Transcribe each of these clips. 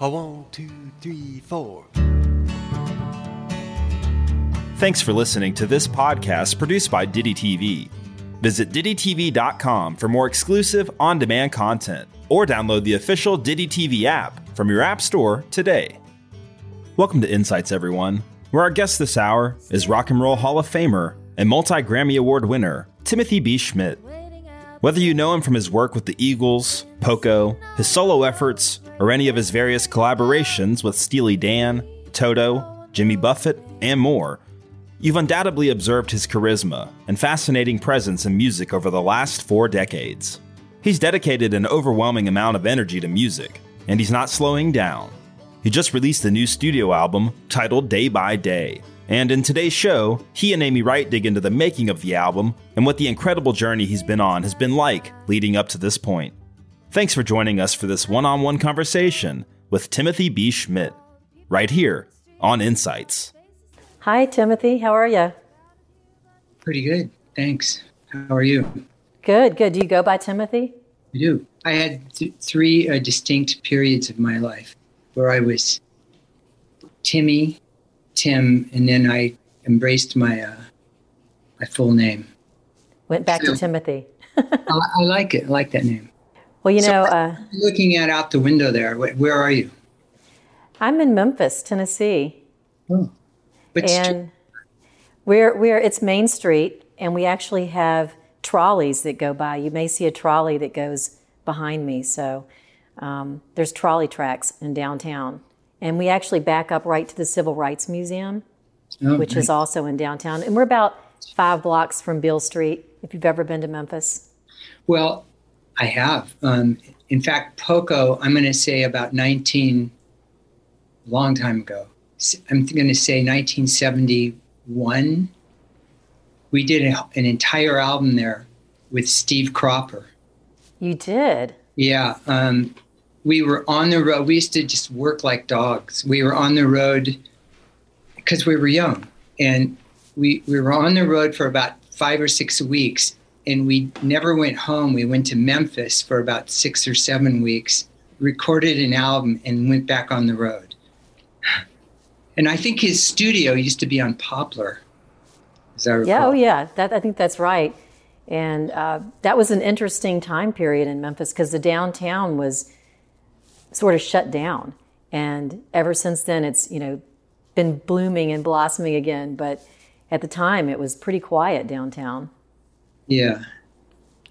A one, two, three, four. Thanks for listening to this podcast produced by Ditty TV. Visit DittyTV.com for more exclusive on demand content or download the official Ditty TV app from your App Store today. Welcome to Insights, everyone, where our guest this hour is Rock and Roll Hall of Famer and multi Grammy Award winner Timothy B. Schmit. Whether you know him from his work with the Eagles, Poco, his solo efforts, or any of his various collaborations with Steely Dan, Toto, Jimmy Buffett, and more, you've undoubtedly observed his charisma and fascinating presence in music over the last four decades. He's dedicated an overwhelming amount of energy to music, and he's not slowing down. He just released a new studio album titled Day by Day, and in today's show, he and Amy Wright dig into the making of the album and what the incredible journey he's been on has been like leading up to this point. Thanks for joining us for this one on one conversation with Timothy B. Schmit, right here on Insights. Hi, Timothy. How are you? Pretty good. Thanks. How are you? Good, good. Do you go by Timothy? I do. I had th- three uh, distinct periods of my life where I was Timmy, Tim, and then I embraced my uh, my full name. Went back So- to Timothy. I, I like it. I like that name. Well, you So- know, uh, Looking at out the window there, wh- where are you? I'm in Memphis, Tennessee, Oh, but and we're we're it's Main Street, and we actually have trolleys that go by. You may see a trolley that goes behind me. So um, there's trolley tracks in downtown, and we actually back up right to the Civil Rights Museum, oh, which is also in downtown, and we're about five blocks from Beale Street. If you've ever been to Memphis. Well, I have. Um, in fact, Poco, I'm going to say about 19, long time ago. I'm going to say 1971. We did a, an entire album there with Steve Cropper. You did. Yeah. Um, we were on the road. We used to just work like dogs. We were on the road because we were young. And we, we were on the road for about five or six weeks. And we never went home. We went to Memphis for about six or seven weeks, recorded an album, and went back on the road. And I think his studio used to be on Poplar. As I recall. Yeah, oh yeah, that, I think that's right. And uh, that was an interesting time period in Memphis because the downtown was sort of shut down, and ever since then it's you know been blooming and blossoming again. But at the time, it was pretty quiet downtown. Yeah.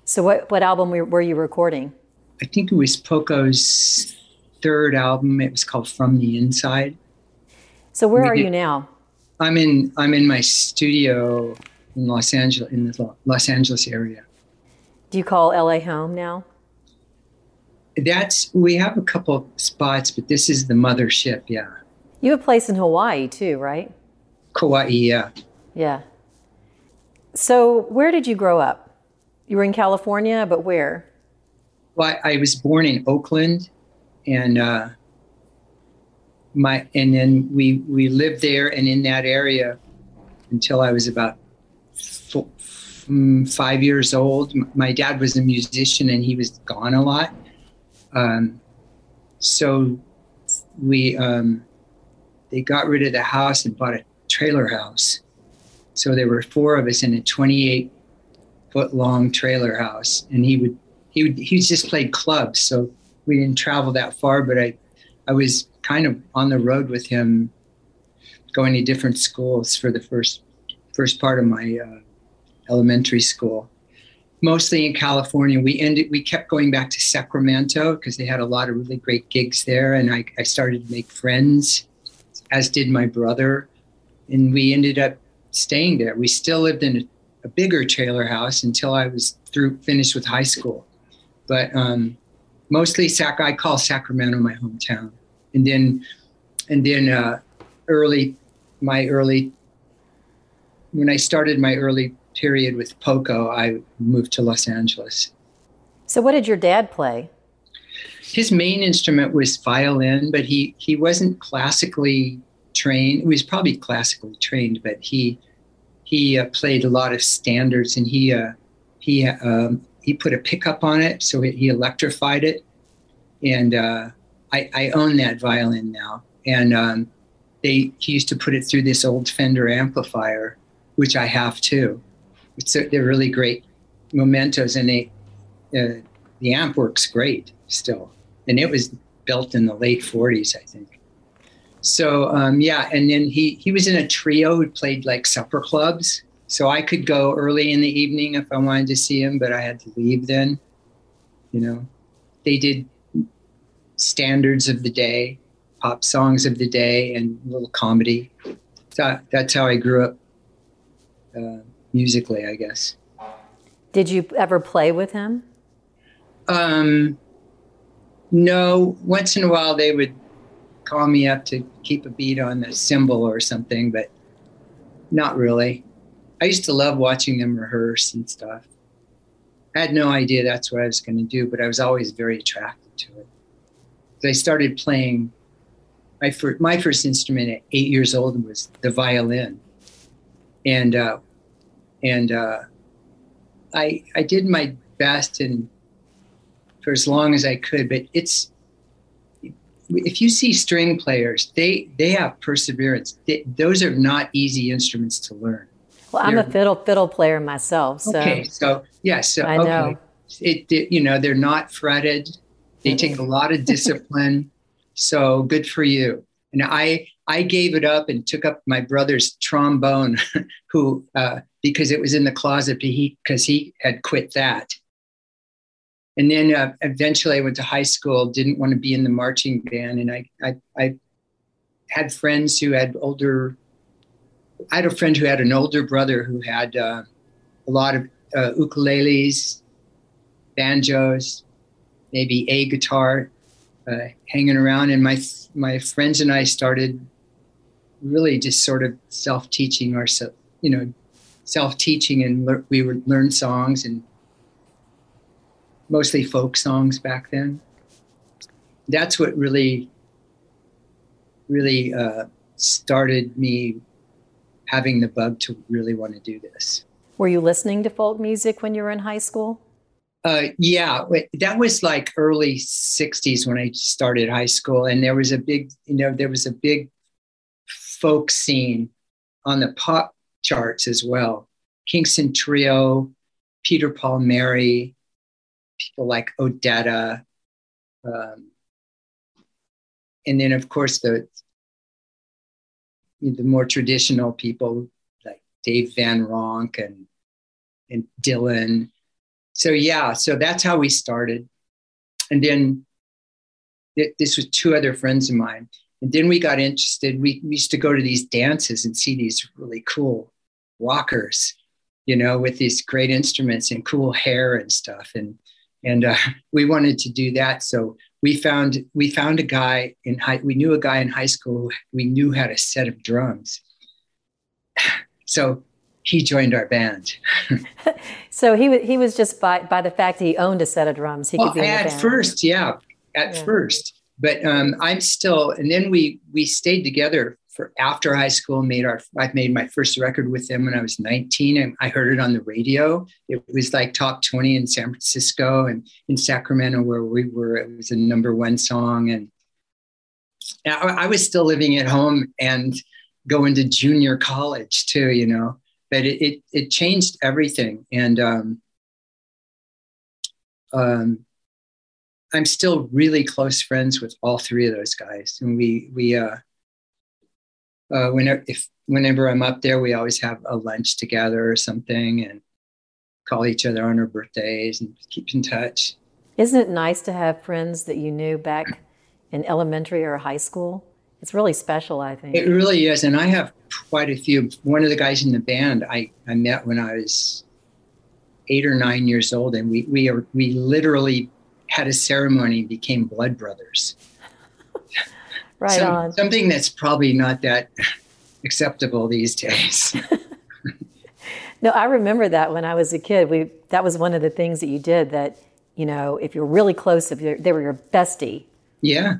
So what what album were, you recording? I think it was Poco's third album. It was called From the Inside. So where are you now? I'm in I'm in my studio in Los Angeles in the Los Angeles area. Do you call LA home now? That's we have a couple spots, but this is the mothership. Yeah, You have a place in Hawaii too, right? Kauai. Yeah, Yeah. So where did you grow up? You were in California, but where? well, I, I was born in Oakland, and uh, my and then we we lived there and in that area until I was about fo- mm, five years old. My dad was a musician, and he was gone a lot. Um, so we um, they got rid of the house and bought a trailer house. So there were four of us in a 28 foot long trailer house, and he would he would he just played clubs, so we didn't travel that far. But I I was kind of on the road with him, going to different schools for the first first part of my uh, elementary school. Mostly in California. We ended. We kept going back to Sacramento because they had a lot of really great gigs there, and I, I started to make friends, as did my brother, and we ended up staying there. We still lived in a, a bigger trailer house until I was through finished with high school. But um, mostly Sac. I call Sacramento my hometown, and then and then uh, early my early when I started my early period with Poco, I moved to Los Angeles. So, what did your dad play? His main instrument was violin, but he he wasn't classically trained. He was probably classically trained, but he he uh, played a lot of standards, and he uh, he um, he put a pickup on it, so he electrified it, and uh, I, I own that violin now, and um, they he used to put it through this old Fender amplifier, which I have too. A, they're really great mementos, and they uh, the amp works great still, and it was built in the late '40s, I think. So um, yeah, and then he he was in a trio who played like supper clubs. So I could go early in the evening if I wanted to see him, but I had to leave then. You know, they did standards of the day, pop songs of the day, and little comedy. So that's how I grew up uh, musically, I guess. Did you ever play with him? Um, no. Once in a while, they would call me up to keep a beat on the cymbal or something, but not really. I used to love watching them rehearse and stuff. I had no idea that's what I was going to do, but I was always very attracted to it. I started playing my first, my first instrument at eight years old was the violin, and uh, and uh, I I did my best and for as long as I could. But it's if you see string players, they they have perseverance. They, those are not easy instruments to learn. Well, I'm they're, a fiddle fiddle player myself. So. Okay, so yes, yeah, so, I okay. know. It, it, you know they're not fretted. They take a lot of discipline. so good for you. And I I gave it up and took up my brother's trombone, who uh, because it was in the closet because he, he had quit that. And then uh, eventually I went to high school, didn't want to be in the marching band. And I, I, I had friends who had older, I had a friend who had an older brother who had uh, a lot of uh, ukuleles, banjos, maybe a guitar uh, hanging around. And my, my friends and I started really just sort of self-teaching ourselves, you know, self-teaching and le- we would learn songs and mostly folk songs back then. That's what really, really uh, started me having the bug to really want to do this. Were you listening to folk music when you were in high school? Uh, yeah, that was like early '60s when I started high school, and there was a big, you know, there was a big folk scene on the pop charts as well. Kingston Trio, Peter Paul Mary, people like Odetta, um, and then of course the the more traditional people like Dave Van Ronk and and Dylan. So yeah, so that's how we started, and then th- this was two other friends of mine, and then we got interested. We, we used to go to these dances and see these really cool rockers, you know, with these great instruments and cool hair and stuff, and and uh, we wanted to do that. So we found we found a guy in high. We knew a guy in high school. we knew had a set of drums. So he joined our band. so he he was just by by the fact that he owned a set of drums. He well, could be at first, yeah, at yeah. first. But um, I'm still, and then we we stayed together for after high school made our i made my first record with them when i was 19 and i heard it on the radio. It was like top 20 in san francisco and in sacramento where we were. It was a number one song. And I, was still living at home and going to junior college too you know but it it, it changed everything. And um, um, I'm still really close friends with all three of those guys, and we we uh, uh, whenever if whenever I'm up there, we always have a lunch together or something, and call each other on our birthdays and keep in touch. Isn't it nice to have friends that you knew back in elementary or high school? It's really special, I think. It really is, and I have quite a few. One of the guys in the band I, I met when I was eight or nine years old, and we we are we literally had a ceremony and became blood brothers. Right Some, on. Something that's probably not that acceptable these days. No, I remember that when I was a kid. We that was one of the things that you did. That you know, if you're really close, if they were your bestie, yeah.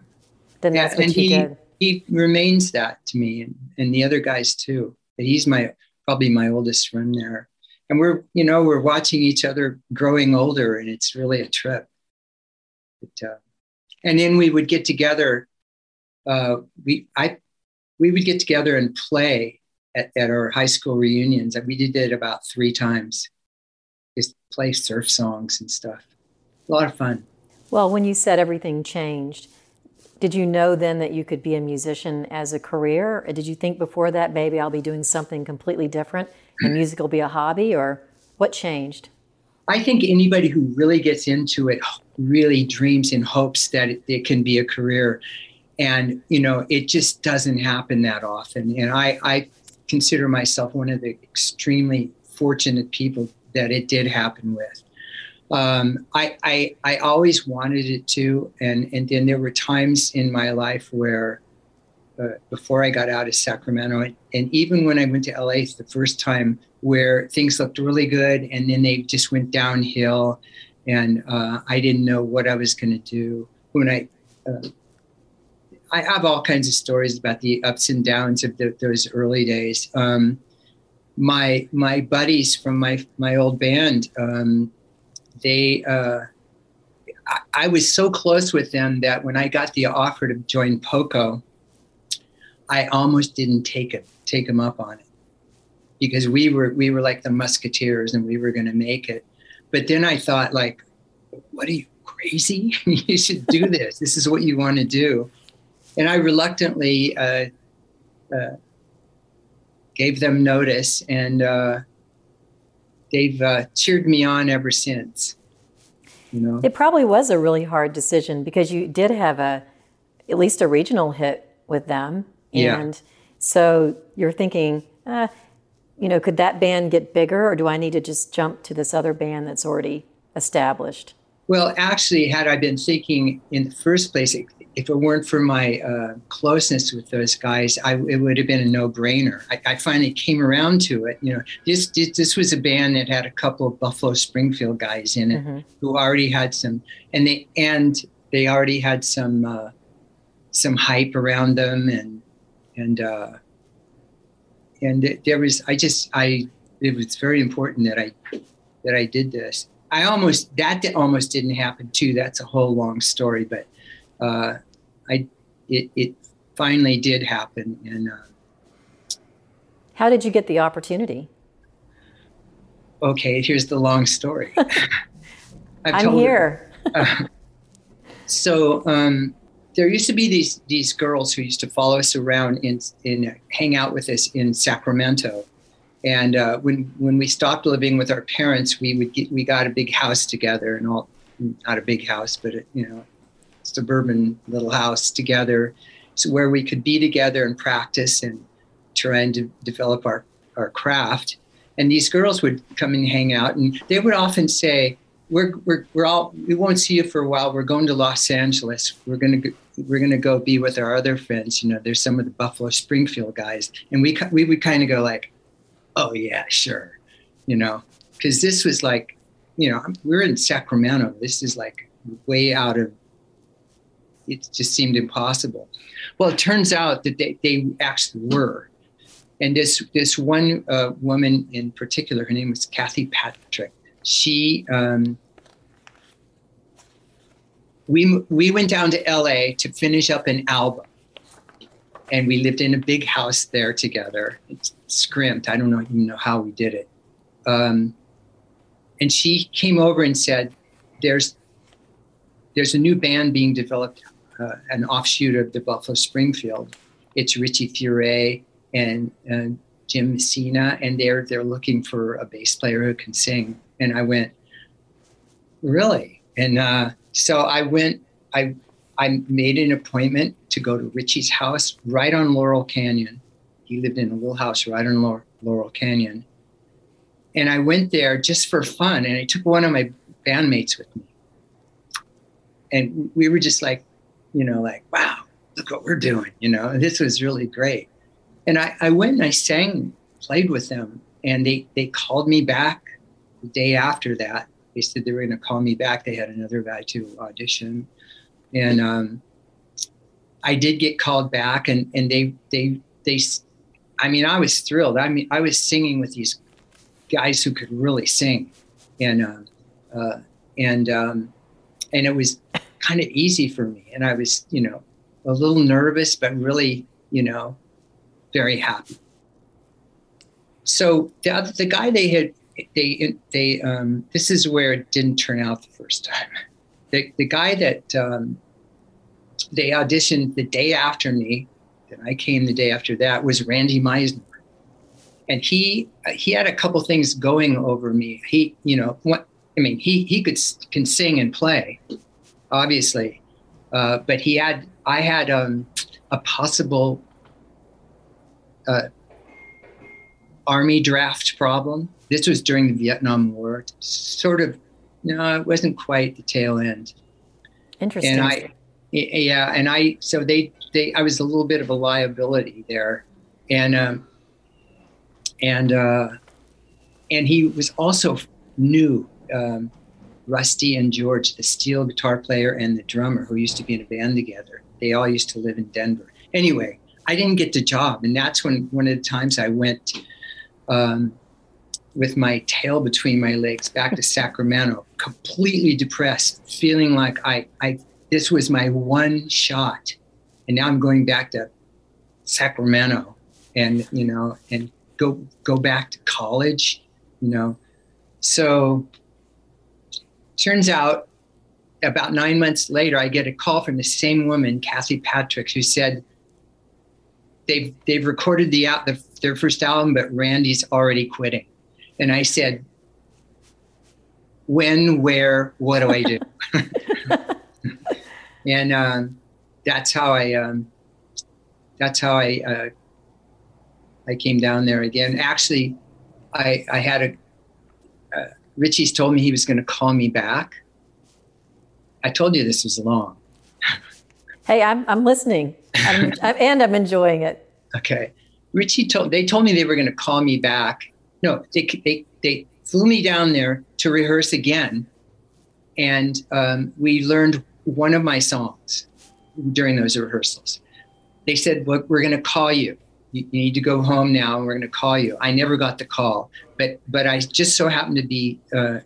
then Yeah, that's what and you he did. he remains that to me, and, and the other guys too. But he's my probably my oldest friend there, and we're you know we're watching each other growing older, and it's really a trip. But, uh, and then we would get together. Uh, we I we would get together and play at, at our high school reunions, and we did it about three times. Just play surf songs and stuff. A lot of fun. Well, when you said everything changed, did you know then that you could be a musician as a career? Or did you think before that, maybe I'll be doing something completely different and music will be a hobby? Or what changed? I think anybody who really gets into it really dreams and hopes that it, it can be a career. And, you know, it just doesn't happen that often. And I, I consider myself one of the extremely fortunate people that it did happen with. Um, I, I, I always wanted it to. And, and then there were times in my life where, uh, before I got out of Sacramento, and, and even when I went to LA the first time, where things looked really good and then they just went downhill, and uh, I didn't know what I was going to do. When I, uh, I have all kinds of stories about the ups and downs of the, those early days. Um, my my buddies from my my old band, um, they. Uh, I, I was so close with them that when I got the offer to join Poco, I almost didn't take it, take them up on it, because we were we were like the musketeers and we were going to make it. But then I thought, like, what are you crazy? you should do this. this is what you want to do. And I reluctantly uh, uh, gave them notice, and uh, they've uh, cheered me on ever since. You know, It probably was a really hard decision because you did have a at least a regional hit with them, Yeah. and so you're thinking, uh, you know, could that band get bigger, or do I need to just jump to this other band that's already established? Well, actually, had I been thinking in the first place, if it weren't for my uh, closeness with those guys, I, it would have been a no-brainer. I, I finally came around to it. You know, this, this was a band that had a couple of Buffalo Springfield guys in it who already had some, and they and they already had some uh, some hype around them, and and uh, and there was. I just I it was very important that I that I did this. I almost that almost didn't happen too. That's a whole long story, but uh, I it it finally did happen, and uh, How did you get the opportunity? okay, here's the long story. Told it. here. So um, there used to be these these girls who used to follow us around and in hang out with us in Sacramento. And uh, when when we stopped living with our parents, we would get, we got a big house together and all not a big house, but a, you know, suburban little house together, so where we could be together and practice and try and de- develop our our craft. And these girls would come and hang out, and they would often say, we're, we're, we're all we won't see you for a while. We're going to los angeles. We're going to we're to go be with our other friends. You know there's some of the buffalo springfield guys. And we we would kind of go like oh yeah sure you know? Because this was like you know we're in sacramento. This is like way out of it just seemed impossible well it turns out that they, they actually were and this this one uh, woman in particular her name was kathy patrick she um, we we went down to LA to finish up an album, and we lived in a big house there together. It's scrimped. I don't know even know how we did it. Um, and she came over and said, "There's there's a new band being developed, uh, an offshoot of the Buffalo Springfield. It's Richie Furay and uh, Jim Messina, and they're they're looking for a bass player who can sing." And I went, really? And uh, so I went, I, I made an appointment to go to Richie's house right on Laurel Canyon. He lived in a little house right on Laurel Canyon. And I went there just for fun. And I took one of my bandmates with me. and we were just like, you know, like, wow, look what we're doing. You know, this was really great. And I, I went and I sang, played with them, and they they called me back the day after that. They said they were going to call me back. They had another guy to audition, and um, I did get called back, and and they they they. I mean, I was thrilled. I mean, I was singing with these guys who could really sing, and uh, uh, and um, and it was kind of easy for me. And I was, you know, a little nervous, but really, you know, very happy. So the the guy they had they they um, this is where it didn't turn out the first time. The the guy that um, they auditioned the day after me, and I came the day after that was Randy Meisner, and he he had a couple things going over me. He you know what I mean he he could can sing and play, obviously, uh, but he had I had um, a possible uh, army draft problem. This was during the Vietnam War, sort of. No, it wasn't quite the tail end. Interesting. And I, yeah, and I so they they I was a little bit of a liability there, and um, and uh, and he was also new. Um, Rusty and George, the steel guitar player and the drummer, who used to be in a band together. They all used to live in Denver. Anyway, I didn't get the job, and that's when one of the times I went um, with my tail between my legs back to Sacramento, completely depressed, feeling like I, I this was my one shot, and now I'm going back to Sacramento, and you know, and go go back to college, you know. So turns out about nine months later, I get a call from the same woman, Kathy Patrick, who said they've they've recorded the, the their first album, but Randy's already quitting. And I said, when, where, what do I do? and um, that's how I um, that's how I uh, I came down there again. Actually, I I had a uh, Richie's told me he was going to call me back. I told you this was long. hey, I'm I'm listening, I'm, and I'm enjoying it. Okay, Richie told they told me they were going to call me back. No, they they they flew me down there to rehearse again, and um, we learned one of my songs during those rehearsals. They said, "Look, we're going to call you. You. Need to go home now, and we're going to call you." I never got the call, but but I just so happened to be. Uh,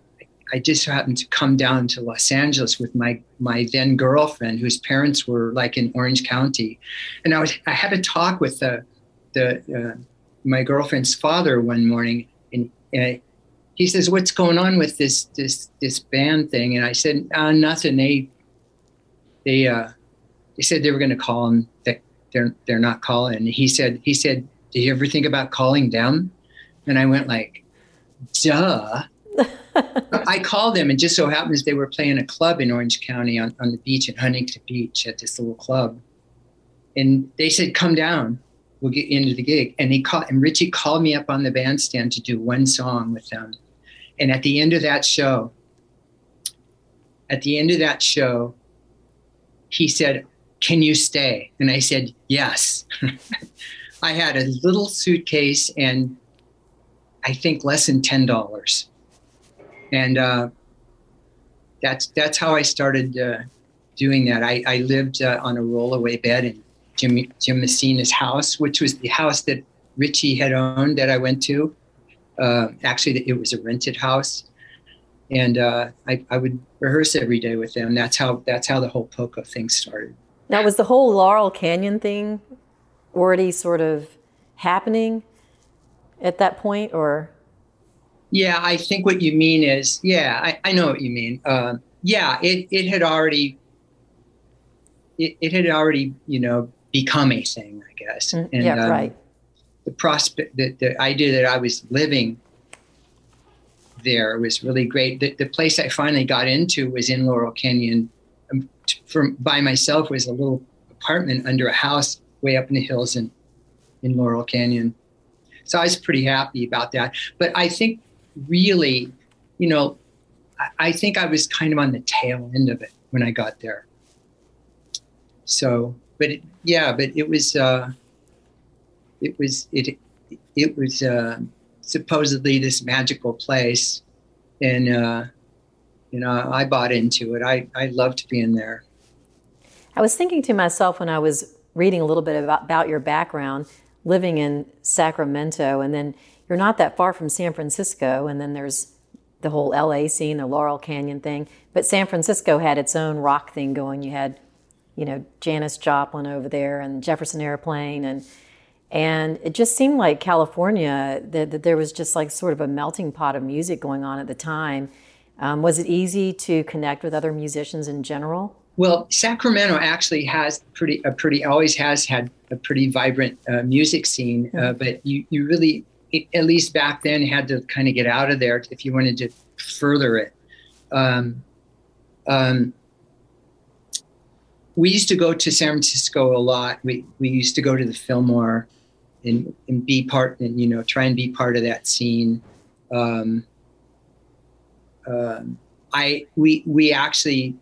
I just so happened to come down to Los Angeles with my my then girlfriend, whose parents were like in Orange County, and I was I had a talk with the the uh, my girlfriend's father one morning, and, and he says, "What's going on with this this this band thing?" And I said, uh, "Nothing. They they uh, they said they were going to call. That they're they're not calling." And he said he said, "Did you ever think about calling them?" And I went like, "Duh." I called them, and just so happens they were playing a club in Orange County on, on the beach at Huntington Beach at this little club. And they said, Come down, we'll get into the gig. And he called, and Richie called me up on the bandstand to do one song with them. And at the end of that show, at the end of that show, he said, Can you stay? And I said, Yes. I had a little suitcase and I think less than ten dollars, and uh, that's that's how I started uh, doing that. I, I lived uh, on a rollaway bed in Jim Jim Messina's house, which was the house that Richie had owned that I went to. Uh, actually, it was a rented house, and uh, I, I would rehearse every day with them. That's how that's how the whole Poco thing started. Now, was the whole Laurel Canyon thing already sort of happening at that point, or? Yeah, I think what you mean is, yeah, I, I know what you mean. Uh, yeah, it, it had already, it, it had already, you know, become a thing, I guess. Mm, and, yeah, um, right. The prospect, the, the idea that I was living there was really great. The, the place I finally got into was in Laurel Canyon. From by myself was a little apartment under a house way up in the hills in in Laurel Canyon. So I was pretty happy about that. But I think really, you know, I, I think I was kind of on the tail end of it. when I got there. So, but it, yeah, but it was uh, it was it it was uh, supposedly this magical place, and uh, you know I bought into it. I I loved being there. I was thinking to myself when I was reading a little bit about, about your background, living in Sacramento, and then you're not that far from San Francisco, and then there's the whole LA scene, the Laurel Canyon thing. But San Francisco had its own rock thing going. You had, you know, Janis Joplin over there and Jefferson Airplane and and it just seemed like California that, that there was just like sort of a melting pot of music going on at the time. Um, was it easy to connect with other musicians in general? Well, Sacramento actually has pretty a pretty always has had a pretty vibrant uh, music scene, uh, mm-hmm. but you you really at least back then had to kind of get out of there if you wanted to further it. Um, um, we used to go to San Francisco a lot. We we used to go to the Fillmore and, and be part and you know try and be part of that scene. Um, uh, I we we actually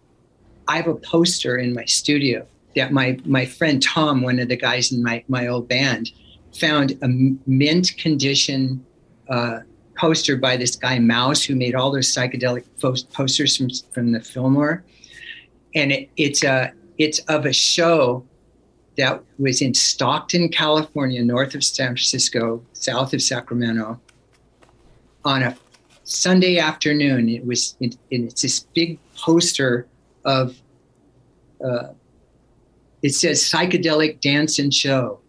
I have a poster in my studio that my my friend Tom, one of the guys in my my old band, found a mint condition uh, poster by this guy Mouse who made all those psychedelic posters from from the Fillmore, and it, it's a it's of a show that was in Stockton, California, north of San Francisco, south of Sacramento, on a Sunday afternoon. It was it, it's this big poster of uh, it says psychedelic dance and show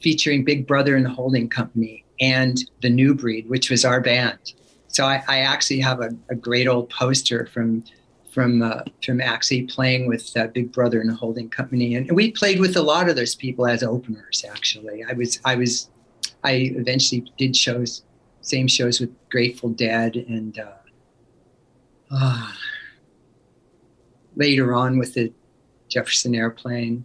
featuring Big Brother and the Holding Company and the New Breed, which was our band. So I, I actually have a, a, great old poster from from uh, from actually playing with uh, Big Brother and the Holding Company, and we played with a lot of those people as openers. Actually, I was I was I eventually did shows, same shows with Grateful Dead, and uh, uh later on with the Jefferson Airplane.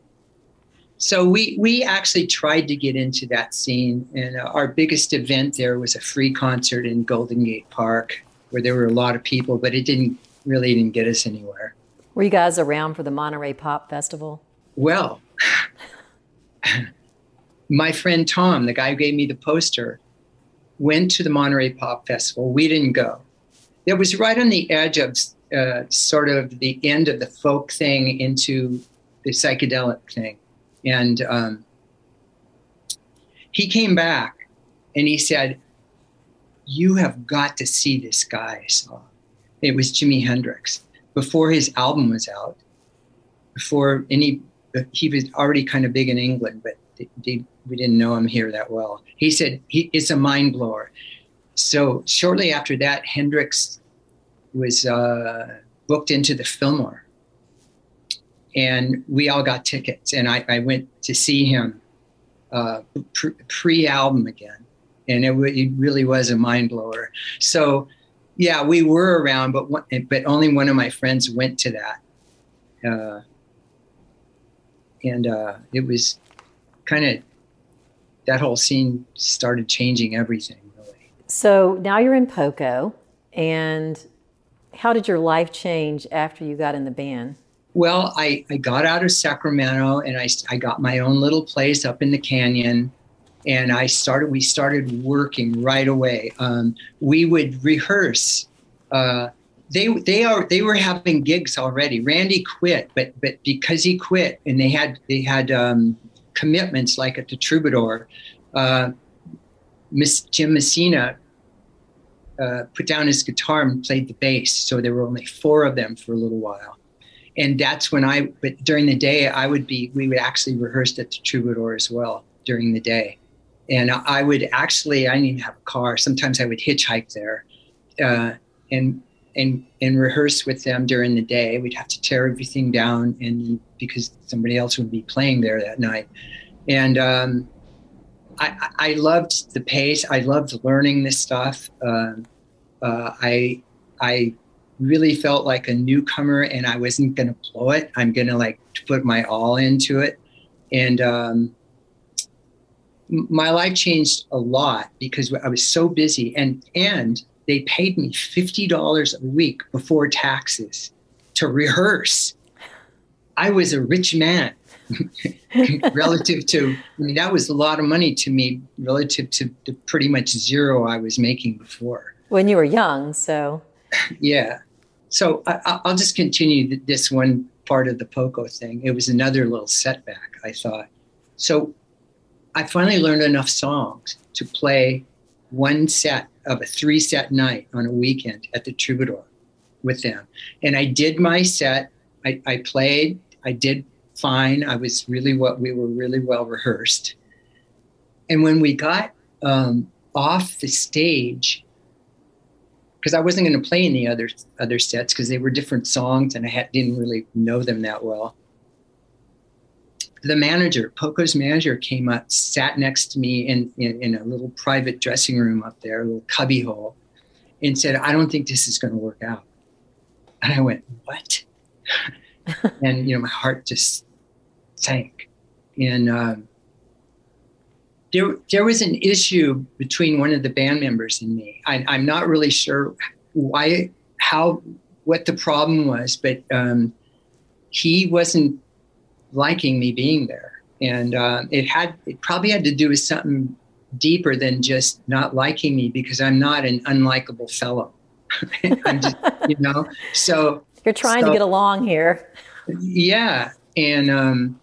So we we actually tried to get into that scene, and uh, our biggest event there was a free concert in Golden Gate Park, where there were a lot of people, but it didn't really didn't get us anywhere. Were you guys around for the Monterey Pop Festival? Well, my friend Tom, the guy who gave me the poster, went to the Monterey Pop Festival. We didn't go. It was right on the edge of uh, sort of the end of the folk thing into the psychedelic thing. And um, he came back and he said, You have got to see this guy I saw. It was Jimi Hendrix before his album was out, before any, he was already kind of big in England, but we didn't know him here that well. He said, he, It's a mind blower. So shortly after that, Hendrix was uh, booked into the Fillmore. And we all got tickets, and I, I went to see him uh, pre album again. And it, it really was a mind blower. So, yeah, we were around, but one, but only one of my friends went to that, uh, and uh, it was kind of that whole scene started changing everything really. So now you're in Poco, and how did your life change after you got in the band? Well, I, I got out of Sacramento and I, I got my own little place up in the canyon and I started. We started working right away. Um, we would rehearse. Uh, they they are they were having gigs already. Randy quit, but but because he quit and they had they had um, commitments like at the Troubadour, uh, Miss Jim Messina uh, put down his guitar and played the bass. So there were only four of them for a little while. And that's when I, but during the day, I would be, we would actually rehearse at the Troubadour as well during the day and I would actually I didn't have a car. Sometimes I would hitchhike there, uh, and and and rehearse with them during the day. We'd have to tear everything down, and because somebody else would be playing there that night, and um, I, I loved the pace. I loved learning this stuff. Uh, uh, I I really felt like a newcomer, and I wasn't going to blow it. I'm going to like put my all into it, and um, my life changed a lot because I was so busy and and they paid me $50 a week before taxes to rehearse. I was a rich man relative to, I mean, that was a lot of money to me relative to the pretty much zero I was making before. When you were young, so. Yeah. So I, will just continue this one part of the POCO thing. It was another little setback, I thought. So I finally learned enough songs to play one set of a three set night on a weekend at the Troubadour with them. And I did my set. I, I played. I did fine. I was really what we were really well rehearsed. And when we got um, off the stage, because I wasn't going to play any other other sets because they were different songs and I had, didn't really know them that well. The manager, Poco's manager, came up, sat next to me in, in, in a little private dressing room up there, a little cubbyhole, and said, "I don't think this is going to work out." And I went, "What?" and you know, my heart just sank. And um, there, there was an issue between one of the band members and me. I, am not really sure why, how, what the problem was, but um, he wasn't liking me being there, and uh, it had it probably had to do with something deeper than just not liking me because I'm not an unlikable fellow. I'm just, you know, so you're trying so, to get along here. Yeah, and um,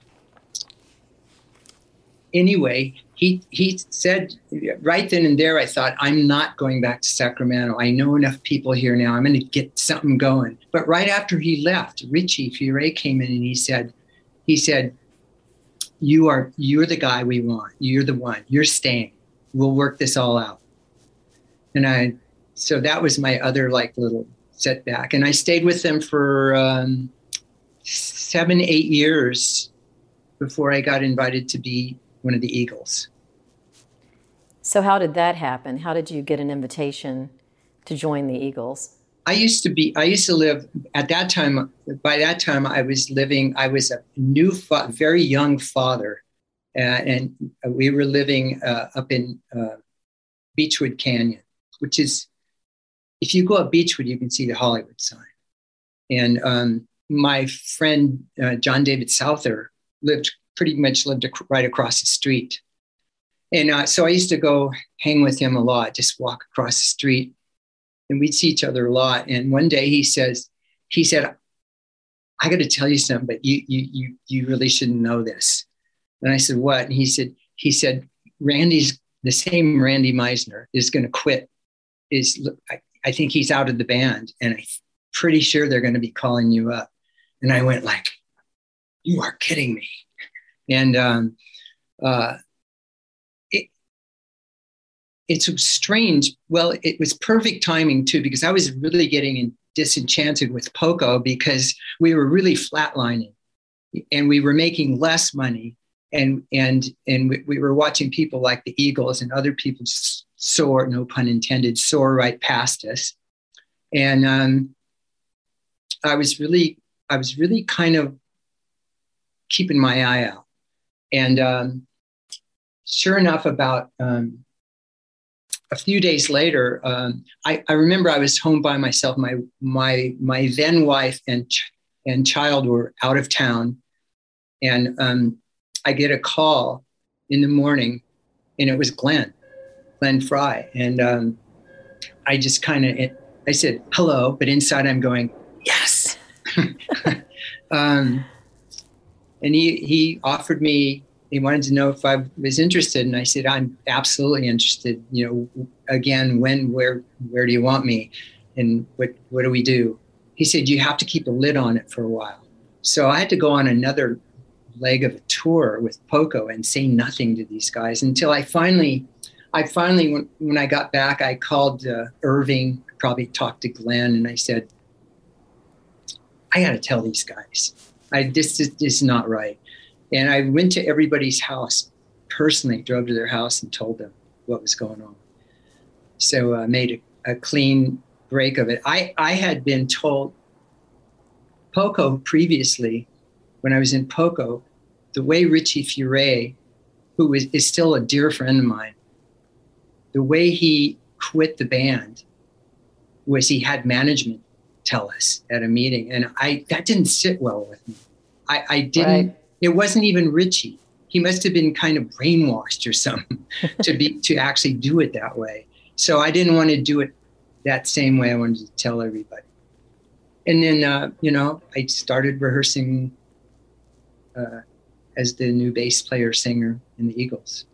anyway, he he said right then and there, I thought I'm not going back to Sacramento. I know enough people here now. I'm going to get something going. But right after he left, Richie Furay came in and he said, he said, "You are you're the guy we want. You're the one. You're staying. We'll work this all out." And I, so that was my other like little setback. And I stayed with them for um, seven, eight years before I got invited to be one of the Eagles. So, how did that happen? How did you get an invitation to join the Eagles? I used to be, I used to live at that time. By that time, I was living, I was a new, fa- very young father. Uh, and we were living uh, up in uh, Beechwood Canyon, which is, if you go up Beechwood, you can see the Hollywood sign. And um, my friend, uh, John David Souther, lived pretty much lived ac- right across the street. And uh, so I used to go hang with him a lot, just walk across the street. And we'd see each other a lot. And one day he says, he said, I got to tell you something, but you, you, you, you really shouldn't know this. And I said, what? And he said, he said, Randy's the same Randy Meisner is going to quit. Is I, I think he's out of the band. And I'm pretty sure they're going to be calling you up. And I went like, you are kidding me and um, uh, it's strange. Well, it was perfect timing too because I was really getting disenchanted with Poco because we were really flatlining, and we were making less money, and and and we, we were watching people like the Eagles and other people soar, no pun intended, soar right past us, and um, I was really I was really kind of keeping my eye out. And um, sure enough, about um, a few days later, um, I, I, remember I was home by myself. My my my then wife and ch- and child were out of town, and um, I get a call in the morning, and it was Glenn, Glenn Frey, and um, I just kind of I said hello, but inside I'm going yes. Um, and he he offered me he wanted to know if I was interested, and I said I'm absolutely interested. You know, again, when, where, where do you want me, and what what do we do? He said you have to keep a lid on it for a while. So I had to go on another leg of a tour with Poco and say nothing to these guys until I finally, I finally when, when I got back, I called uh, Irving, probably talked to Glenn, and I said, I got to tell these guys I this is, this is not right. And I went to everybody's house personally, drove to their house and told them what was going on. So I uh, made a, a clean break of it. I, I had been told Poco previously, when I was in Poco, the way Richie Furay, who is, is still a dear friend of mine, the way he quit the band was he had management tell us at a meeting, and I that didn't sit well with me. I, I didn't. Right. It wasn't even Richie. He must have been kind of brainwashed or something to be to actually do it that way. So I didn't want to do it that same way. I wanted to tell everybody. And then, uh, you know, I started rehearsing uh, as the new bass player singer in the Eagles.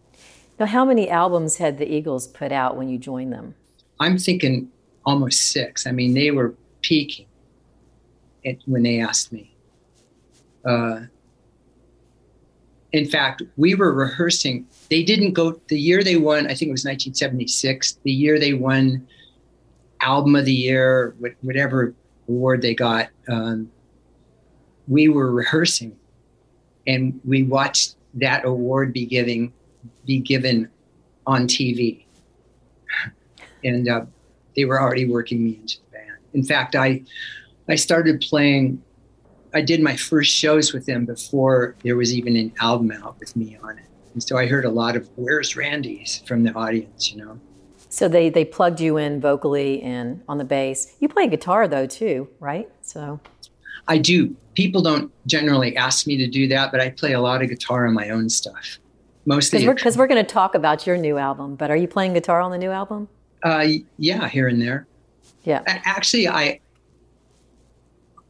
Now, how many albums had the Eagles put out when you joined them? I'm thinking almost six. I mean, they were peaking it, when they asked me. Uh, in fact, we were rehearsing. They didn't go the year they won. I think it was 1976. The year they won album of the year, whatever award they got. Um, we were rehearsing, and we watched that award be giving be given on TV, and uh, they were already working me into the band. In fact, I I started playing. I did my first shows with them before there was even an album out with me on it, and so I heard a lot of "Where's Randy's" from the audience, you know. So they they plugged you in vocally and on the bass. You play guitar though too, right? So I do. People don't generally ask me to do that, but I play a lot of guitar on my own stuff. Mostly because we're, we're going to talk about your new album. But are you playing guitar on the new album? Uh, yeah, here and there. Yeah. Actually, I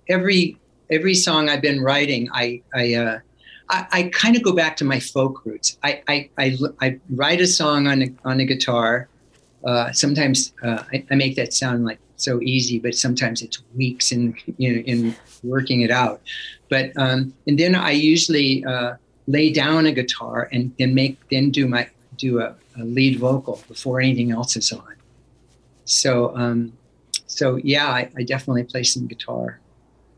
every every song I've been writing, I I uh, I, I kind of go back to my folk roots. I I, I, I write a song on a, on a guitar. Uh, sometimes uh, I, I, make that sound like so easy, but sometimes it's weeks in you know, in working it out. But um, and then I usually uh, lay down a guitar and then make then do my do a, a lead vocal before anything else is on. So um, so yeah, I, I, definitely play some guitar,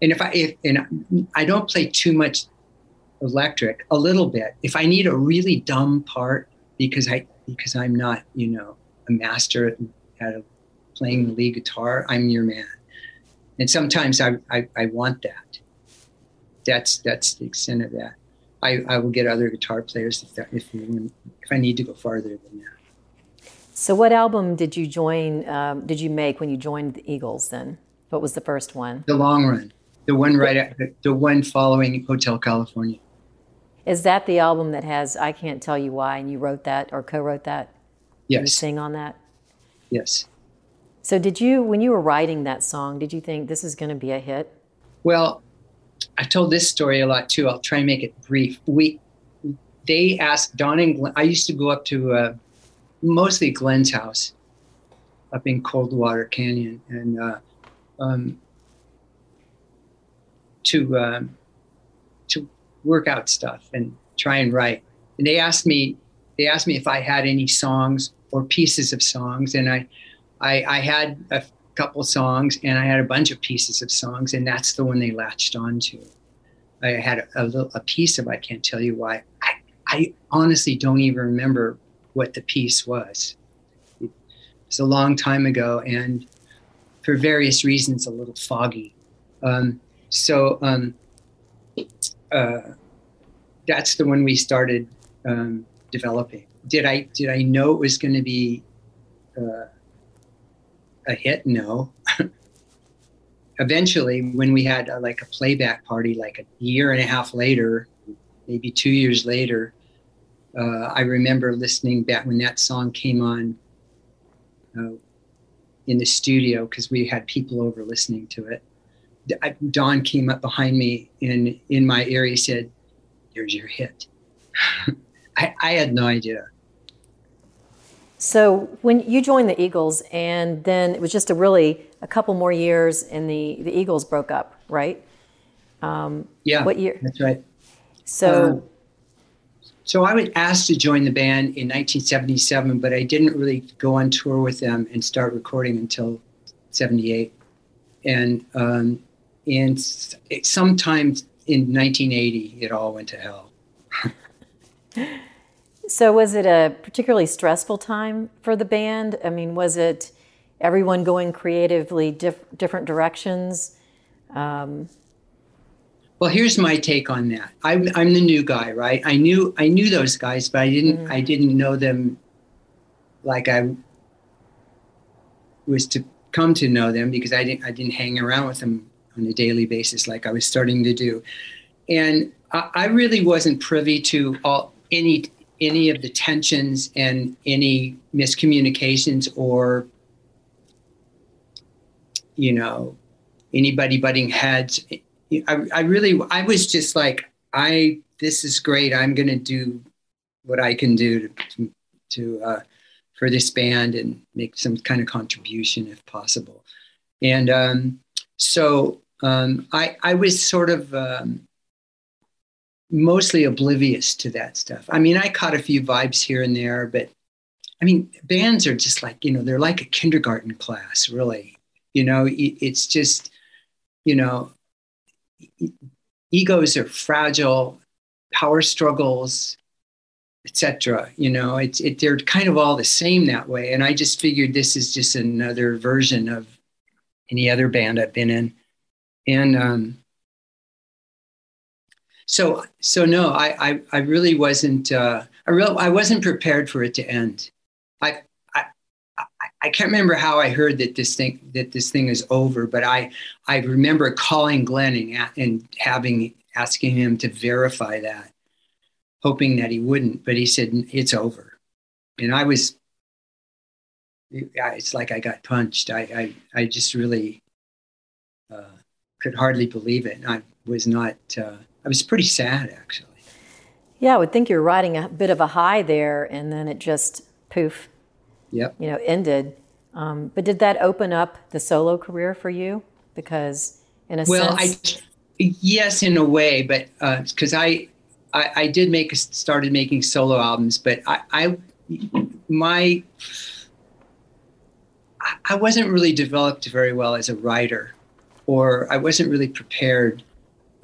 and if I if and I don't play too much electric, a little bit. If I need a really dumb part because I because I'm not you know a master at, at playing the lead guitar, I'm your man. And sometimes I, I, I want that. That's that's the extent of that. I, I will get other guitar players if that, if if I need to go farther than that. So, what album did you join? Um, did you make when you joined the Eagles? Then, what was the first one? The Long Run, the one right the one following Hotel California. Is that the album that has "I Can't Tell You Why" and you wrote that or co-wrote that? Yes. you sing on that. Yes. So, did you when you were writing that song? Did you think this is going to be a hit? Well, I told this story a lot too. I'll try and make it brief. We they asked Don and Glenn. I used to go up to. Uh, mostly Glenn's house up in Coldwater Canyon, and uh, um, to um, to work out stuff and try and write. And they asked me they asked me if I had any songs or pieces of songs, and I I, I had a couple songs and I had a bunch of pieces of songs, and that's the one they latched onto. I had a, a, little, a piece of I can't tell you why. I, I honestly don't even remember what the piece was. It's a long time ago, and for various reasons, a little foggy. Um, so um, uh, that's the one we started um, developing. Did I did I know it was going to be uh, a hit? No. Eventually, when we had uh, like a playback party, like a year and a half later, maybe two years later, uh, I remember listening back when that song came on uh, in the studio because we had people over listening to it. Don came up behind me and in my ear he said, "Here's your hit." I, I had no idea. So when you joined the Eagles, and then it was just a really a couple more years, and the the Eagles broke up, right? Um, yeah. What year? That's right. So. Um, so I was asked to join the band in 1977, but I didn't really go on tour with them and start recording until 78. And um, and sometimes in 1980, it all went to hell. so was it a particularly stressful time for the band? I mean, was it everyone going creatively diff- different directions? Um, well, here's my take on that. I'm I'm the new guy, right? I knew I knew those guys, but I didn't mm-hmm. I didn't know them like I was to come to know them because I didn't I didn't hang around with them on a daily basis like I was starting to do, and I, I really wasn't privy to all any any of the tensions and any miscommunications or you know anybody butting heads. I, I really i was just like i this is great. I'm going to do what i can do to, to uh, for this band and make some kind of contribution if possible. And um, so um, I, I was sort of um, mostly oblivious to that stuff. I mean, I caught a few vibes here and there, but I mean, bands are just like, you know, they're like a kindergarten class, really. You know, it's just, you know, egos are fragile, power struggles, etc. You know, it's it, they're kind of all the same that way. And I just figured this is just another version of any other band I've been in. And um, so so no i i, I really wasn't uh, i real i wasn't prepared for it to end. I, I i can't remember how i heard that this thing that this thing is over but i i remember calling glenn and, and having asking him to verify that hoping that he wouldn't but he said it's over. And i was it's like i got punched. I i, I just really could hardly believe it i was not uh, I was pretty sad actually. Yeah, I would think you're riding a bit of a high there, and then it just poof. Yep. You know, ended. Um, but did that open up the solo career for you? Because in a well, sense, I yes, in a way, but because uh, I, I, I did make started making solo albums, but I, I my I wasn't really developed very well as a writer, or I wasn't really prepared.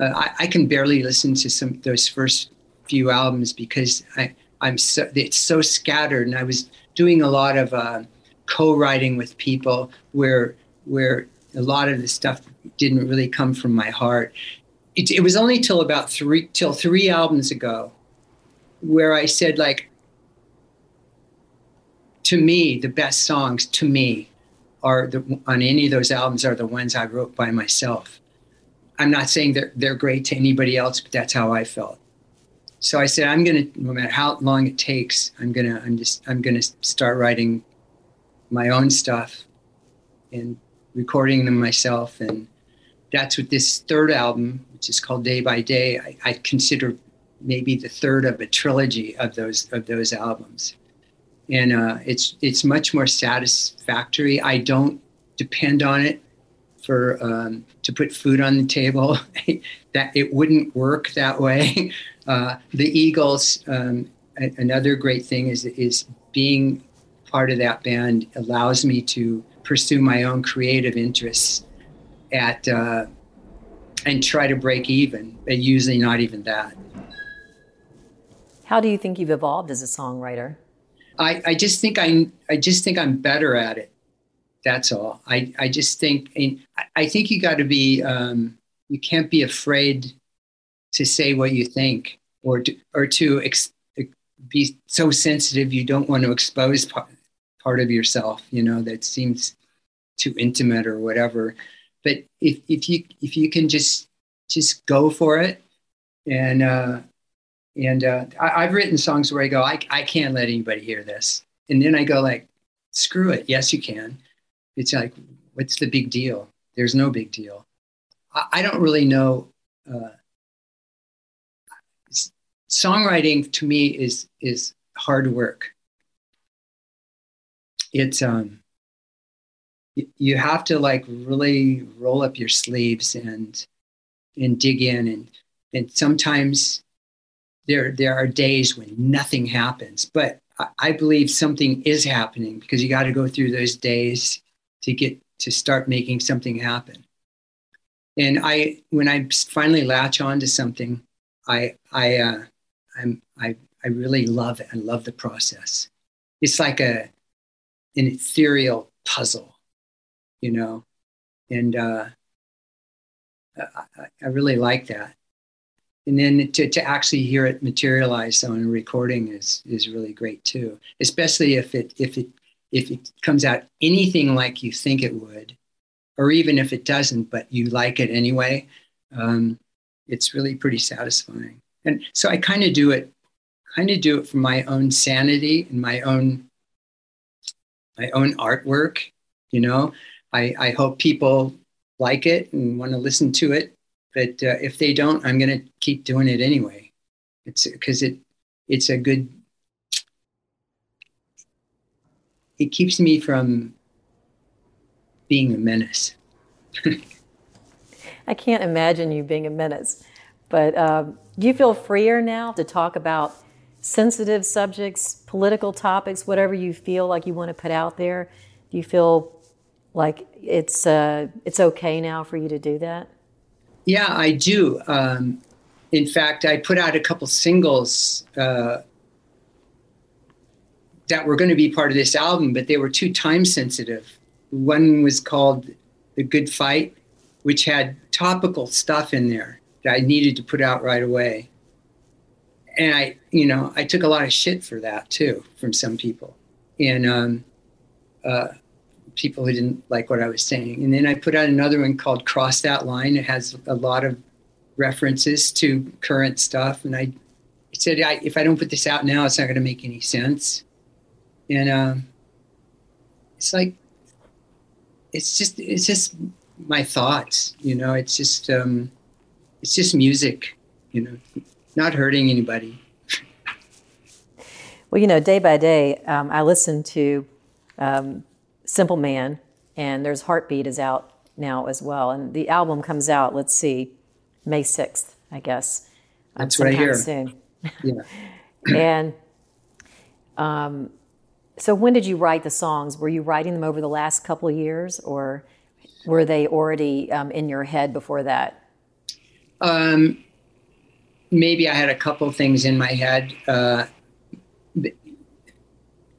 Uh, I, I, can barely listen to some those first few albums because I, I'm so it's so scattered, and I was doing a lot of uh, co-writing with people where where a lot of the stuff didn't really come from my heart. It, it was only till about three till three albums ago where I said like to me the best songs to me are the on any of those albums are the ones I wrote by myself I'm not saying they're they're great to anybody else, but that's how I felt. So I said, I'm gonna, no matter how long it takes, I'm gonna, I'm just, I'm gonna start writing my own stuff and recording them myself. And that's what this third album, which is called Day by Day, I, I consider maybe the third of a trilogy of those of those albums. And uh, it's it's much more satisfactory. I don't depend on it for um, to put food on the table. that it wouldn't work that way. Uh, the Eagles. Um, a- another great thing is is being part of that band allows me to pursue my own creative interests at uh, and try to break even, but usually not even that. How do you think you've evolved as a songwriter? I, I just think I I just think I'm better at it. That's all. I, I just think I think you got to be um, you can't be afraid to say what you think or to, or to ex- be so sensitive you don't want to expose part, part of yourself you know that seems too intimate or whatever but if, if you if you can just just go for it and uh, and uh, I, have written songs where I go I, I can't let anybody hear this and then I go like screw it yes you can it's like, what's the big deal? There's no big deal. I, I don't really know. Uh, songwriting to me is is hard work. It's um, you have to like really roll up your sleeves and and dig in and and sometimes there there are days when nothing happens but I believe something is happening because you got to go through those days to get to start making something happen. And I, when I finally latch on to something, I, I, uh, I'm, I, I really love it. I love the process. It's like a, an ethereal puzzle, you know, and uh, I, I really like that. And then to, to actually hear it materialize on a recording is is really great too. Especially if it if it if it comes out anything like you think it would, or even if it doesn't, but you like it anyway, um, it's really pretty satisfying. And so I kind of do it, kind of do it for my own sanity and my own, my own artwork. You know, I, I hope people like it and want to listen to it. But uh, if they don't, I'm going to keep doing it anyway. It's because it, it's a good it keeps me from being a menace. I can't imagine you being a menace, but um, you feel freer now to talk about sensitive subjects, political topics, whatever you feel like you want to put out there? Do you feel like it's uh, it's okay now for you to do that? Yeah, I do. Um, in fact, I put out a couple singles uh, that were going to be part of this album, but they were too time sensitive. One was called The Good Fight, which had topical stuff in there that I needed to put out right away. And I, you know, I took a lot of shit for that too from some people. And um, uh, people who didn't like what I was saying. And then I put out another one called Cross That Line. It has a lot of references to current stuff. And I said, I, if I don't put this out now, it's not going to make any sense and um, it's like it's just it's just my thoughts you know it's just um, it's just music you know not hurting anybody well you know day by day um, i listen to um, simple man and there's heartbeat is out now as well and the album comes out let's see may 6th i guess um, that's right here soon yeah and um, so when did you write the songs? Were you writing them over the last couple of years, or were they already um, in your head before that? Um, maybe I had a couple things in my head. Uh,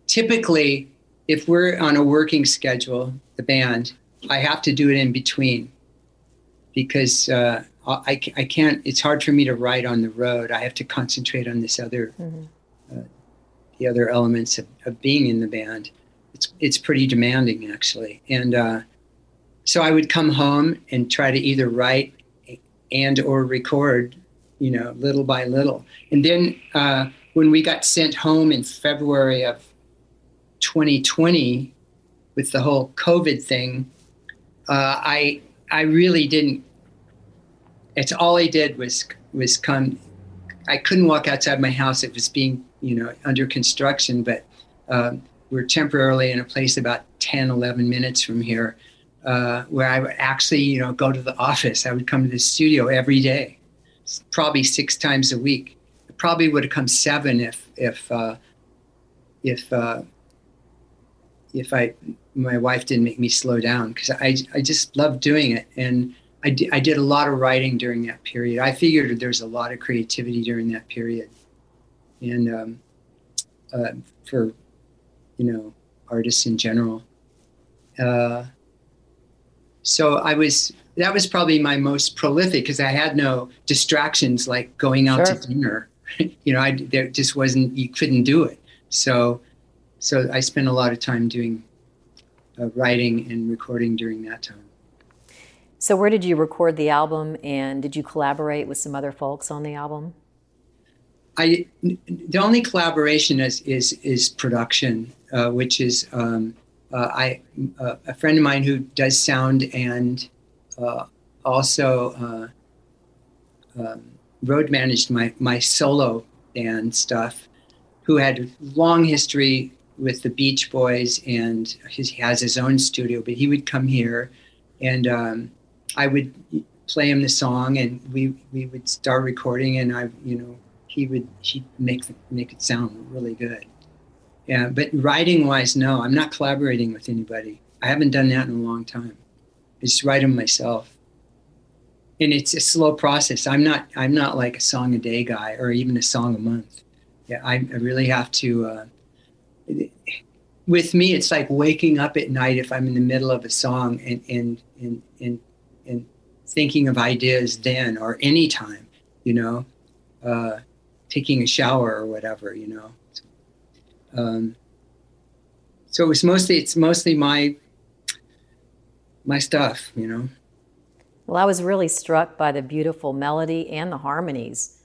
typically, if we're on a working schedule, the band, I have to do it in between because uh, I, I can't. It's hard for me to write on the road. I have to concentrate on this other. Mm-hmm the other elements of, of being in the band. It's it's pretty demanding actually, and uh, so I would come home and try to either write and or record, you know, little by little. And then uh, when we got sent home in February of 2020 with the whole COVID thing, uh, I I really didn't. It's all I did was was come. I couldn't walk outside my house. It was being you know, under construction, but uh, we're temporarily in a place about 10, 11 minutes from here uh, where I would actually, you know, go to the office. I would come to the studio every day, probably six times a week. Probably would have come seven if, if, uh, if, uh, if I, my wife didn't make me slow down because I, I just loved doing it. And I did a lot of writing during that period. I figured there's a lot of creativity during that period and um, uh, for you know artists in general. Uh, so I was that was probably my most prolific because I had no distractions like going out sure. to dinner. you know, I there just wasn't you couldn't do it. So so I spent a lot of time doing uh, writing and recording during that time. So where did you record the album and did you collaborate with some other folks on the album? I the only collaboration is is is production, uh, which is um, uh, I uh, a friend of mine who does sound and uh, also uh, um, road managed my my solo band stuff, who had long history with the Beach Boys and his, he has his own studio, but he would come here, and um, I would play him the song, and we we would start recording, and I you know he would he make make it sound really good. Yeah, but writing wise, no, I'm not collaborating with anybody. I haven't done that in a long time. I just write them myself, and it's a slow process. I'm not I'm not like a song a day guy or even a song a month. Yeah, I, I really have to. Uh, with me, it's like waking up at night if I'm in the middle of a song and and and and, and thinking of ideas then or anytime, you know. Uh, taking a shower or whatever, you know. Um, so it was mostly it's mostly my my stuff, you know. Well, I was really struck by the beautiful melody and the harmonies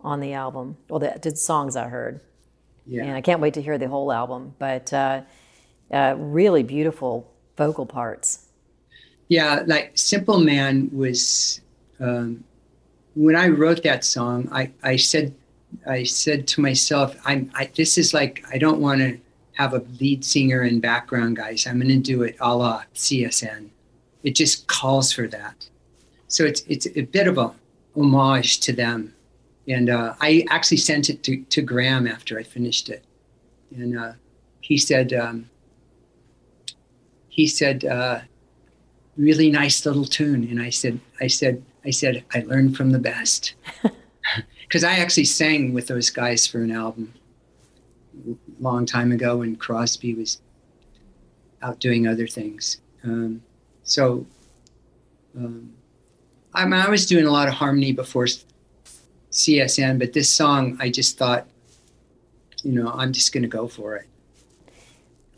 on the album. Well, the, the songs I heard. Yeah. And I can't wait to hear the whole album. But uh, uh, really beautiful vocal parts. Yeah, like Simple Man was. Um, when I wrote that song, I, I said I said to myself, I'm I, this is like I don't want to have a lead singer and background guys. I'm going to do it a la CSN. It just calls for that. So it's it's a bit of a homage to them. And uh, I actually sent it to, to Graham after I finished it. And uh, he said, um, he said, uh, really nice little tune. And I said, I said, I said, I learned from the best. Because I actually sang with those guys for an album a long time ago when Crosby was out doing other things. Um, so um, I, mean, I was doing a lot of harmony before CSN, but this song, I just thought, you know, I'm just going to go for it.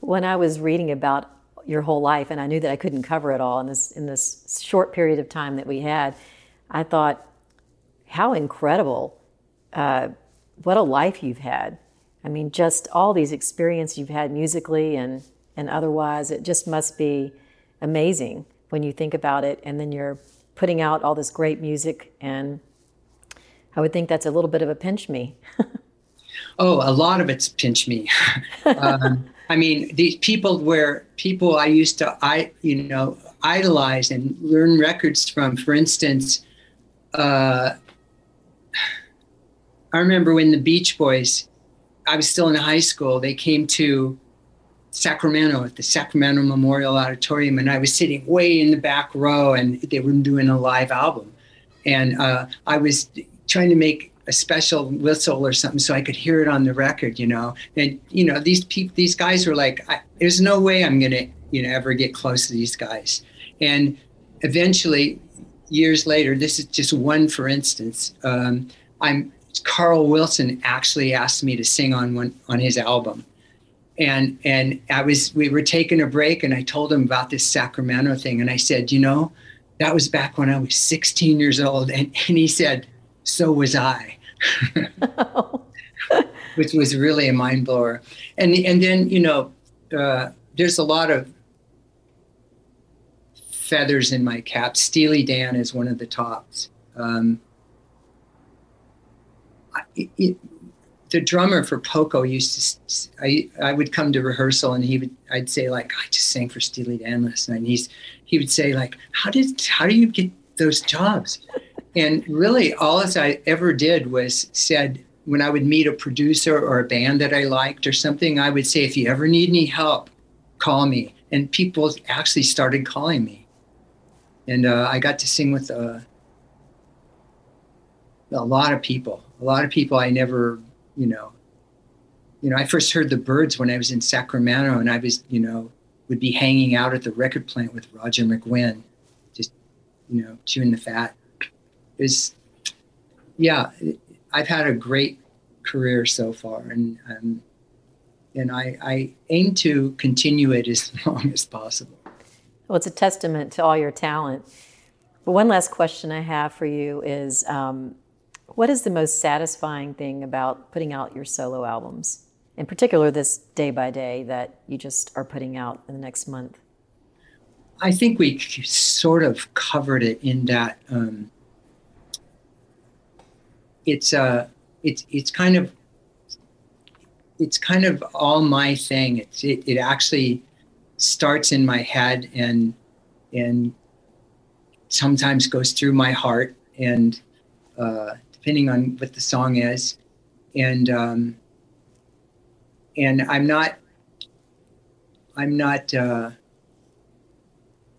When I was reading about your whole life, and I knew that I couldn't cover it all in this in this short period of time that we had, I thought, how incredible! Uh, what a life you've had. I mean, just all these experiences you've had musically and and otherwise. It just must be amazing when you think about it, and then you're putting out all this great music and I would think that's a little bit of a pinch me. oh, a lot of it's pinch me. um, I mean, these people where people I used to, I you know, idolize and learn records from. For instance, uh, I remember when the Beach Boys, I was still in high school. They came to Sacramento at the Sacramento Memorial Auditorium, and I was sitting way in the back row, and they were doing a live album, and uh, I was trying to make a special whistle or something so I could hear it on the record, you know. And you know, these people, these guys were like, "There's no way I'm gonna, you know, ever get close to these guys." And eventually, years later, this is just one for instance. Um, I'm Carl Wilson actually asked me to sing on one on his album. And and I was we were taking a break and I told him about this Sacramento thing and I said, you know, that was back when I was 16 years old and, and he said, so was I. Which was really a mind blower. And and then, you know, uh, there's a lot of feathers in my cap. Steely Dan is one of the tops. Um, it, it, the drummer for Poco used to. I I would come to rehearsal and he would. I'd say like I just sang for Steely Dan last night. And he's he would say like How did how do you get those jobs? And really, all I ever did was said when I would meet a producer or a band that I liked or something, I would say, if you ever need any help, call me. And people actually started calling me. And uh, I got to sing with uh, a lot of people, a lot of people I never, you know, you know, I first heard the Byrds when I was in Sacramento, and I was, you know, would be hanging out at the record plant with Roger McGuinn, just, you know, chewing the fat is yeah i've had a great career so far and um, and I, I aim to continue it as long as possible. Well it's a testament to all your talent. But one last question i have for you is um, what is the most satisfying thing about putting out your solo albums? In particular this day by day that you just are putting out in the next month. I think we sort of covered it in that um, it's uh it's it's kind of it's kind of all my thing. It's it, it actually starts in my head and and sometimes goes through my heart and uh, depending on what the song is and um, and I'm not I'm not uh,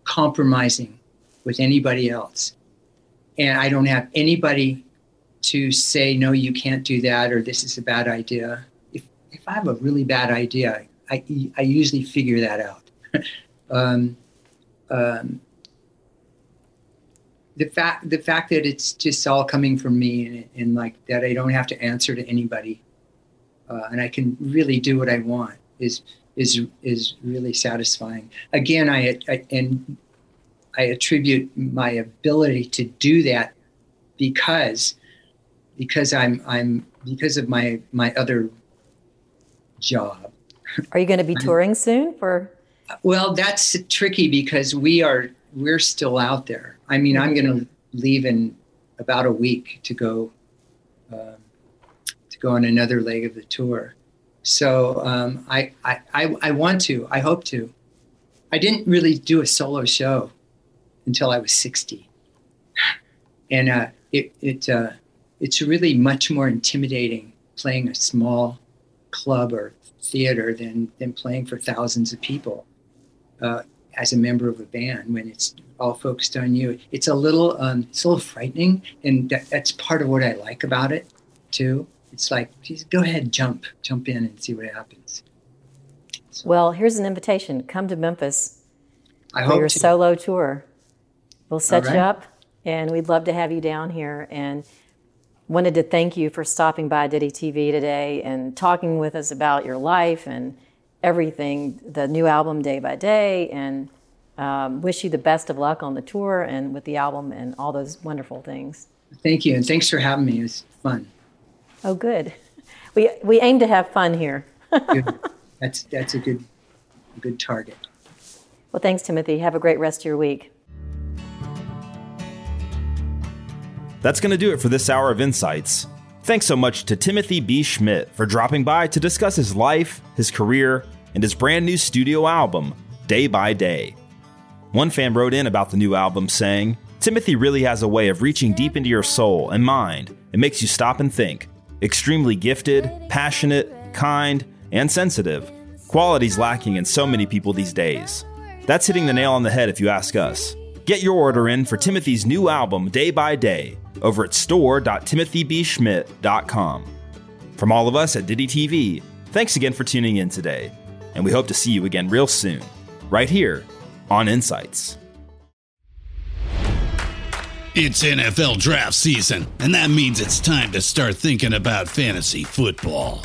compromising with anybody else and I don't have anybody to say no you can't do that or this is a bad idea if if i have a really bad idea i i usually figure that out um, um, the fact the fact that it's just all coming from me and, and like that i don't have to answer to anybody uh, and i can really do what i want is is is really satisfying. Again, I, I and I attribute my ability to do that because because I'm I'm because of my my other job. Are you going to be touring soon for Well, that's tricky because we are we're still out there. I mean, I'm going to leave in about a week to go um, to go on another leg of the tour. So um, I, I, I I want to. I hope to. I didn't really do a solo show until I was 60, and uh, it it uh, it's really much more intimidating playing a small club or theater than than playing for thousands of people uh, as a member of a band when it's all focused on you. It's a little um, it's a little frightening, and that, that's part of what I like about it too. It's like, geez, go ahead, jump, jump in and see what happens. So, well, here's an invitation. Come to Memphis I for hope your to. solo tour. We'll set All you up, and we'd love to have you down here. And wanted to thank you for stopping by Ditty TV today and talking with us about your life and everything, the new album Day by Day, and um, wish you the best of luck on the tour and with the album and all those wonderful things. Thank you, and thanks for having me. It was fun. Oh, good. We we aim to have fun here. That's that's a good a good target. Well, thanks, Timothy. Have a great rest of your week. That's going to do it for this hour of Insights. Thanks so much to Timothy B. Schmit for dropping by to discuss his life, his career, and his brand new studio album, Day by Day. One fan wrote in about the new album saying, Timothy really has a way of reaching deep into your soul and mind. It makes you stop and think. Extremely gifted, passionate, kind, and sensitive. Qualities lacking in so many people these days. That's hitting the nail on the head if you ask us. Get your order in for Timothy's new album, Day by Day, over at store.timothybschmit.com. From all of us at Ditty TV, thanks again for tuning in today, and we hope to see you again real soon, right here on Insights. It's NFL draft season, and that means it's time to start thinking about fantasy football.